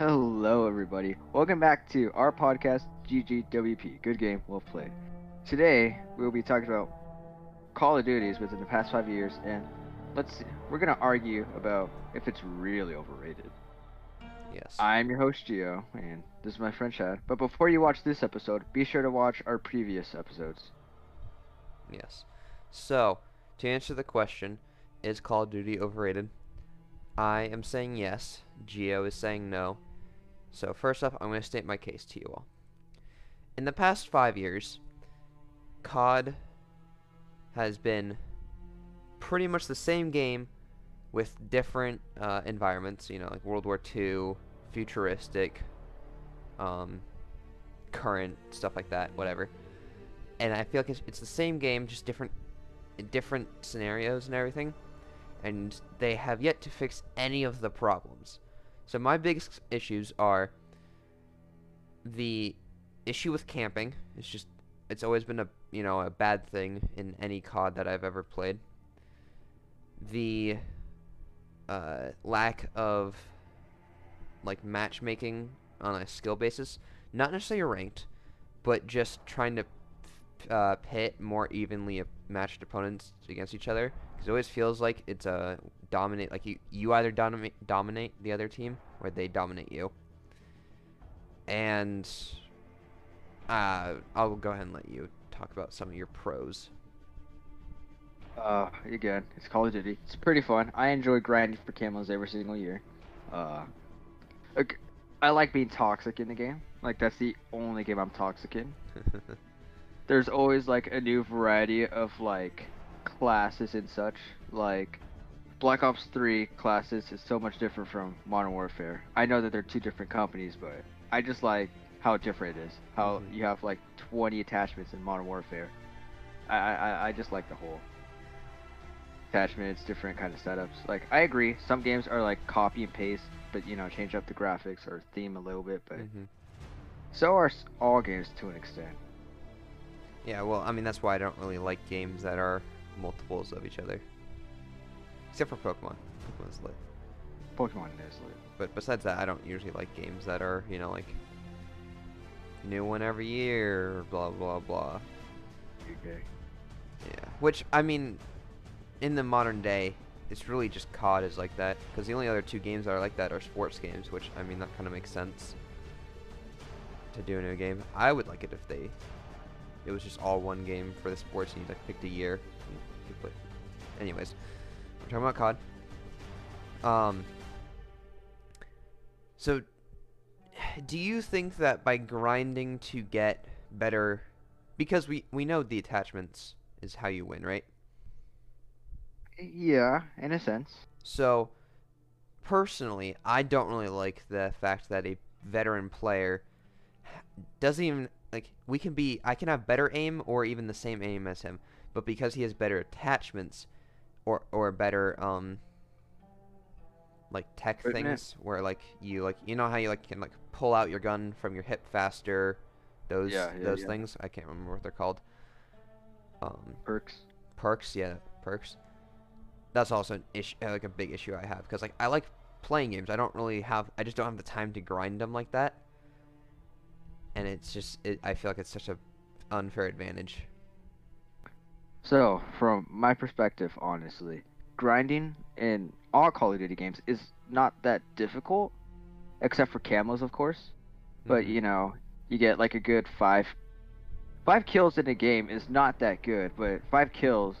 Hello, everybody. Welcome back to our podcast, GGWP. Good game, well played. Today, we'll be talking about Call of Duties within the past five years, and let's see, we're gonna argue about if it's really overrated. Yes. I'm your host, Gio, and this is my friend Chad. But before you watch this episode, be sure to watch our previous episodes. Yes. So, to answer the question, is Call of Duty overrated? I am saying yes. Gio is saying no. So, first off, I'm going to state my case to you all. In the past five years, COD has been pretty much the same game with different uh, environments, you know, like World War II, futuristic, um, current, stuff like that, whatever. And I feel like it's, it's the same game, just different, different scenarios and everything. And they have yet to fix any of the problems. So my biggest issues are the issue with camping. It's just, it's always been a, you know, a bad thing in any COD that I've ever played. The uh, lack of like matchmaking on a skill basis, not necessarily ranked, but just trying to uh, pit more evenly matched opponents against each other. Because it always feels like it's a dominate, like you you either dominate dominate the other team or they dominate you. And uh, I'll go ahead and let you talk about some of your pros. Uh, again, it's Call of Duty. It's pretty fun. I enjoy grinding for camos every single year. Uh, I like being toxic in the game. Like that's the only game I'm toxic in. There's always like a new variety of like classes and such. Like Black Ops 3 classes is so much different from Modern Warfare. I know that they're two different companies, but I just like how different it is. How Mhm. you have like 20 attachments in Modern Warfare. I I, I just like the whole attachments, different kind of setups. Like I agree, some games are like copy and paste, but you know change up the graphics or theme a little bit. But hmm so are all games to an extent. Yeah, well, I mean that's why I don't really like games that are multiples of each other. Except for Pokemon. Pokemon's lit. Pokemon is lit. But besides that, I don't usually like games that are, you know, like new one every year, blah blah blah. Okay. Yeah. Which I mean, in the modern day, it's really just COD is like that. Because the only other two games that are like that are sports games. Which I mean, that kind of makes sense to do a new game. I would like it if they, it was just all one game for the sports and you like picked a year. you could play. Anyways, talking about COD. Um. So, do you think that by grinding to get better, because we we know the attachments is how you win, right? Yeah, in a sense. So, personally, I don't really like the fact that a veteran player doesn't even like we can be I can have better aim or even the same aim as him, but because he has better attachments or or better um like tech things where like you like you know how you like can like pull out your gun from your hip faster? Those Yeah, yeah, those yeah. things? I can't remember what they're called. Um Perks. perks yeah perks. That's also an issue like a big issue i have because like i like playing games. I don't really have i just don't have the time to grind them like that. And it's just it, i feel like it's such a unfair advantage So, from my perspective, honestly, grinding in all Call of Duty games is not that difficult, except for camos, of course. But Mhm. you know, you get like a good five, five kills in a game is not that good, but five kills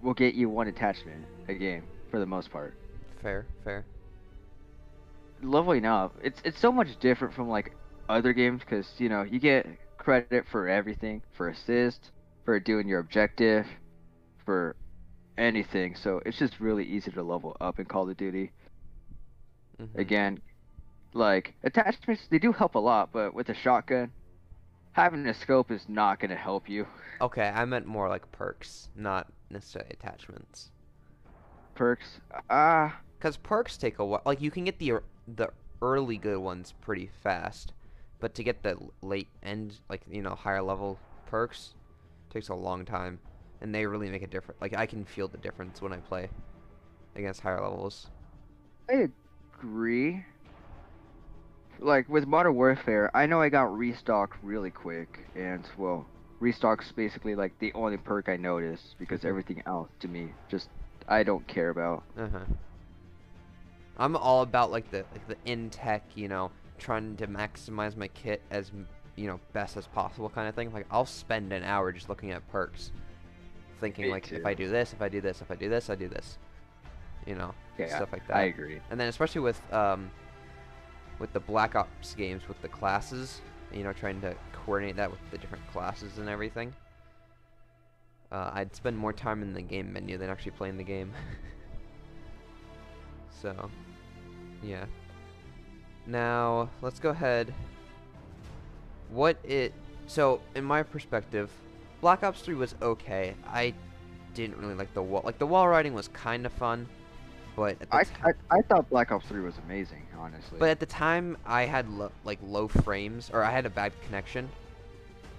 will get you one attachment a game for the most part. fair fair Leveling up, it's it's so much different from like other games because you know you get credit for everything, for assist, for doing your objective, for anything. So it's just really easy to level up in Call of Duty. Mhm. Again, like attachments, they do help a lot, but with a shotgun, having a scope is not gonna help you. okay i meant more like perks not necessarily attachments Perks, ah, because perks take a while like you can get the the early good ones pretty fast but to get the late end like you know higher level perks takes a long time and they really make a difference like i can feel the difference when i play against higher levels I agree. like with Modern Warfare, I know I got restocked really quick, and well, restock's basically like the only perk I noticed because Mhm. everything else to me just I don't care about. Uh huh. I'm all about like the like the in tech, you know, trying to maximize my kit as you know best as possible kind of thing. Like I'll spend an hour just looking at perks, thinking Me like if. I do this, if I do this, if I do this, I do this. You know, Yeah, stuff like that. I agree. And then especially with um, with the Black Ops games with the classes, you know, trying to coordinate that with the different classes and everything. Uh, I'd spend more time in the game menu than actually playing the game. so, yeah. Now let's go ahead. What it so in my perspective, Black Ops 3 was okay. I didn't really like the wall. Like the wall riding was kind of fun, but at the I, I I thought Black Ops 3 was amazing, honestly. but at the time, I had lo- like low frames, or I had a bad connection,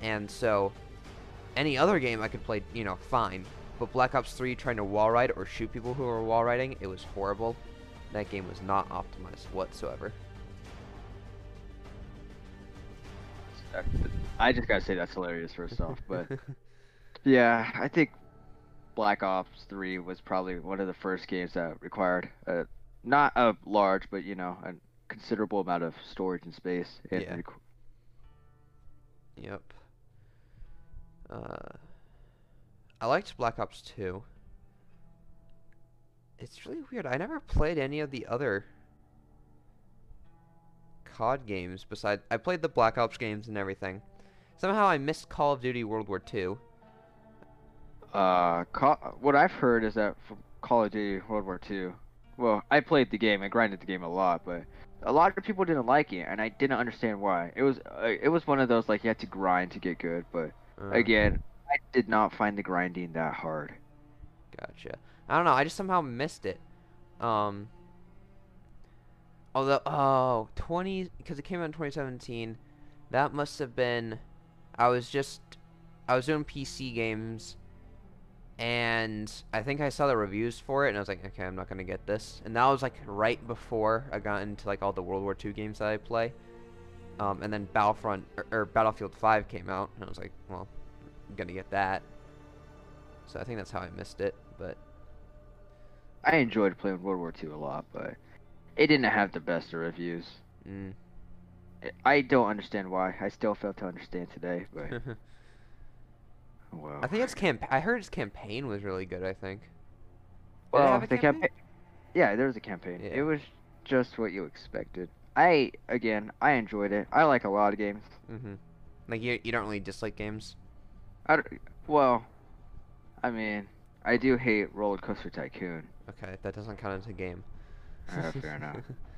and so any other game I could play, you know, fine. But Black Ops 3 trying to wall ride or shoot people who were wall riding, it was horrible. That game was not optimized whatsoever. I just gotta say that's hilarious first off, but yeah, I think Black Ops 3 was probably one of the first games that required a, not a large, but you know, a considerable amount of storage and space. And Yeah. requ- yep. Uh, I liked Black Ops 2. It's really weird. I never played any of the other COD games besides I played the Black Ops games and everything. Somehow I missed Call of Duty World War II. Uh, Call, what I've heard is that from Call of Duty World War II, well, I played the game, I grinded the game a lot, but a lot of people didn't like it, and I didn't understand why. It was uh, it was one of those like you had to grind to get good, but Uh, again, I did not find the grinding that hard. Gotcha. I don't know. I just somehow missed it. Um. Although, oh, 20, because it came out in 2017. That must have been. I was just. I was doing PC games. And I think I saw the reviews for it, and I was like, okay, I'm not going to get this. And that was like right before I got into like all the World War II games that I play. Um, and then Battlefront, or, or Battlefield 5 came out, and I was like, well, I'm going to get that. So I think that's how I missed it, but I enjoyed playing World War II a lot, but it didn't have the best of reviews. mm. I don't understand why. I still fail to understand today, but well. I think its camp. I heard its campaign was really good. I think. Did well, the campaign? Yeah, there was a campaign. Yeah. It was just what you expected. I again, I enjoyed it. I like a lot of games. Mm-hmm. Like you, you don't really dislike games. I don't- well, I mean, I do hate Roller Coaster Tycoon. Okay, that doesn't count as a game. Uh, fair enough.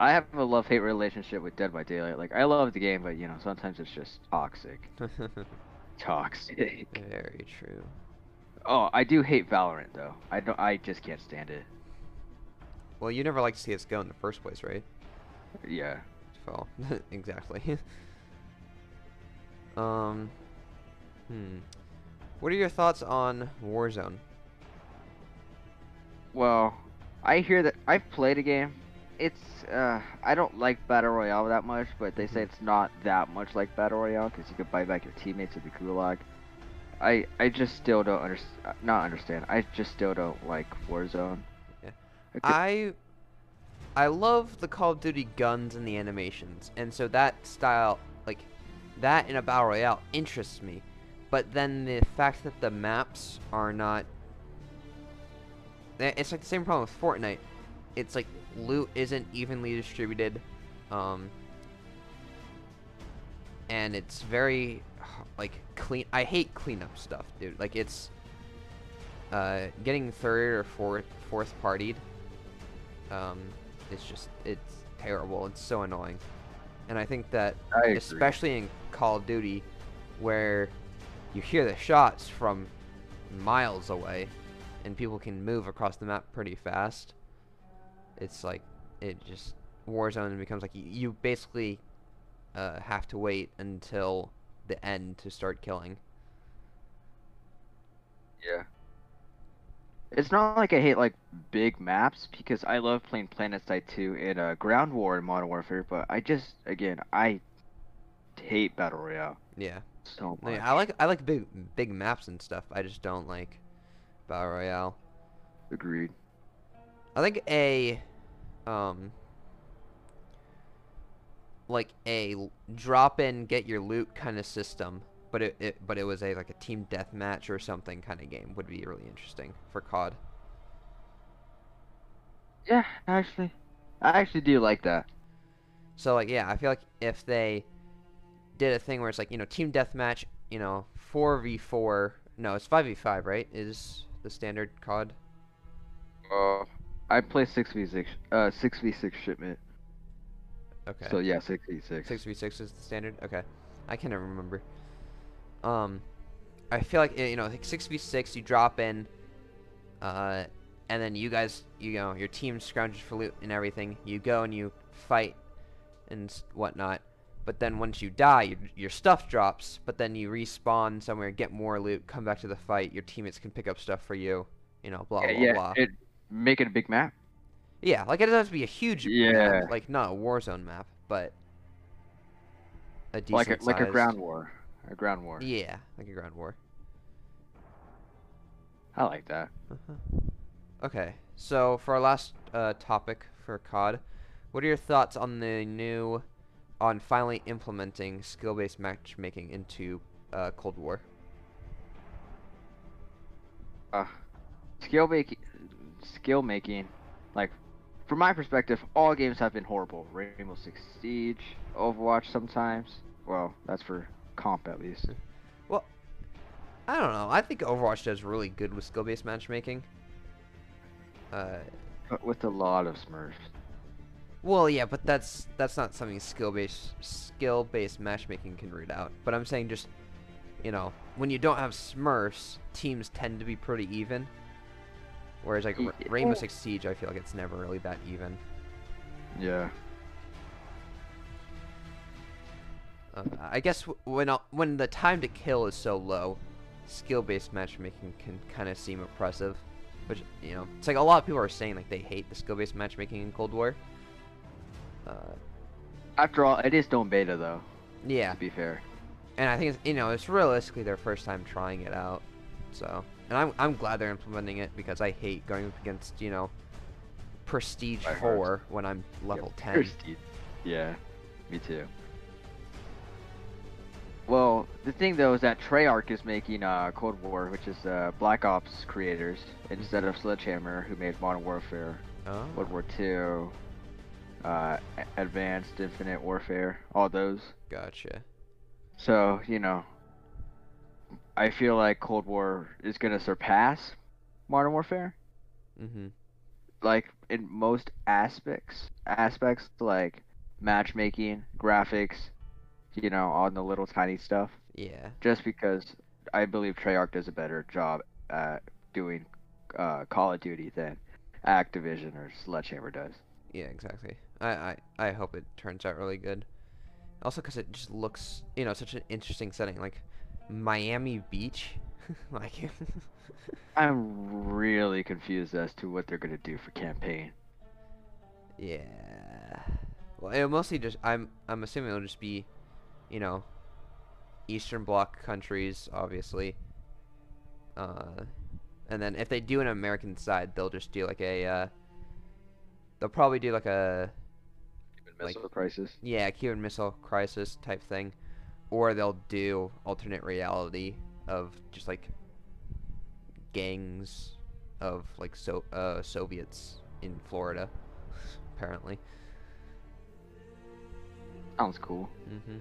I have a love-hate relationship with Dead by Daylight. Like, I love the game, but you know, sometimes it's just toxic. Toxic. Very true. Oh, I do hate Valorant though. I don't. I just can't stand it. Well, you never liked CS:GO in the first place, right? Yeah. Well, exactly. um. Hmm. What are your thoughts on Warzone? Well, I hear that I've played a game. It's uh, I don't like battle royale that much, but they say it's not that much like battle royale because you could buy back your teammates at the gulag. I I just still don't understand. Not understand. I just still don't like Warzone. Yeah. I I love the Call of Duty guns and the animations, and so that style, like that in a battle royale, interests me. But then the fact that the maps are not, eh, it's like the same problem with Fortnite. It's like loot isn't evenly distributed, um, and it's very like clean. I hate cleanup stuff, dude. Like it's uh, getting third or fourth fourth partied um, it's just it's terrible. It's so annoying, and I think that I especially in Call of Duty, where you hear the shots from miles away, and people can move across the map pretty fast. It's like it just Warzone becomes like you, you basically uh, have to wait until the end to start killing. Yeah. It's not like I hate like big maps because I love playing PlanetSide 2 and uh, Ground War in Modern Warfare, but I just again I hate Battle Royale Yeah. so much. mean, I like I like big big maps and stuff. I just don't like battle royale. Agreed. I think a um like a drop in get your loot kind of system, but it, it but it was a like a team deathmatch or something kind of game would be really interesting for COD. Yeah, actually, I actually do like that. So like yeah, I feel like if they did a thing where it's like, you know, team deathmatch, you know, 4v4, no, it's 5v5, right? Is the standard COD? Uh, I play six v six, uh, six v six shipment. Okay. So yeah, six v six. Six v six is the standard. Okay, I can't remember. Um, I feel like you know, like six v six, you drop in, uh, and then you guys, you know, your team scrounges for loot and everything. You go and you fight and whatnot. But then once you die, your, your stuff drops. But then you respawn somewhere, get more loot, come back to the fight. Your teammates can pick up stuff for you. You know, blah yeah, blah yeah, blah. it make it a big map. Yeah, like it doesn't have to be a huge Yeah. map, like not a war zone map, but a decent Like a like a ground war, a ground war. Yeah, like a ground war. I like that. Uh-huh. Okay, so for our last uh, topic for COD, what are your thoughts on the new, on finally implementing skill-based matchmaking into uh, Cold War? Uh, skill making, skill making, like from my perspective, all games have been horrible. Rainbow Six Siege, Overwatch sometimes. Well, that's for comp at least. Well, I don't know. I think Overwatch does really good with skill-based matchmaking. Uh, But with a lot of Smurfs. Well, yeah, but that's that's not something skill based skill based matchmaking can root out. But I'm saying just, you know, when you don't have Smurfs, teams tend to be pretty even. Whereas like Ye- Rainbow Six Siege, I feel like it's never really that even. Yeah. Uh, I guess w- when uh, when the time to kill is so low, skill based matchmaking can kind of seem oppressive. Which you know, it's like a lot of people are saying like they hate the skill based matchmaking in Cold War. Uh, After all, it is dome beta though. yeah. To be fair. and I think it's you know it's realistically their first time trying it out, so and I'm I'm glad they're implementing it because I hate going up against you know prestige Tryhards. four when I'm level Yeah, ten. Prestige. Yeah, me too. Well, the thing though is that Treyarch is making uh, Cold War, which is uh, Black Ops creators, instead of Sledgehammer, who made Modern Warfare, Oh, World War II, uh, Advanced Infinite Warfare, all those. gotcha. So you know, I feel like Cold War is gonna surpass Modern Warfare, Mm-hmm. like in most aspects. Aspects like matchmaking, graphics, you know, on the little tiny stuff. Yeah. Just because I believe Treyarch does a better job at doing uh, Call of Duty than Activision or Sledgehammer does. Yeah, exactly. I, I, I hope it turns out really good. Also, because it just looks, you know, such an interesting setting. Like, Miami Beach. like, I'm really confused as to what they're gonna do for campaign. yeah. Well, it'll mostly just, I'm, I'm assuming it'll just be, you know, Eastern Bloc countries, obviously. Uh, and then if they do an American side, they'll just do like a, uh, they'll probably do like a, Like- Missile crisis. Yeah, Cuban Missile Crisis type thing, or they'll do alternate reality of just like gangs of like so uh Soviets in Florida, apparently. Sounds cool. Mm-hmm.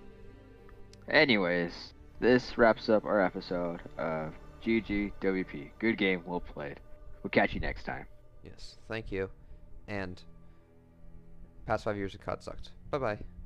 Anyways, this wraps up our episode of GGWP. Good game, well played. We'll catch you next time. Yes, thank you, and past five years of COD sucked. Bye bye.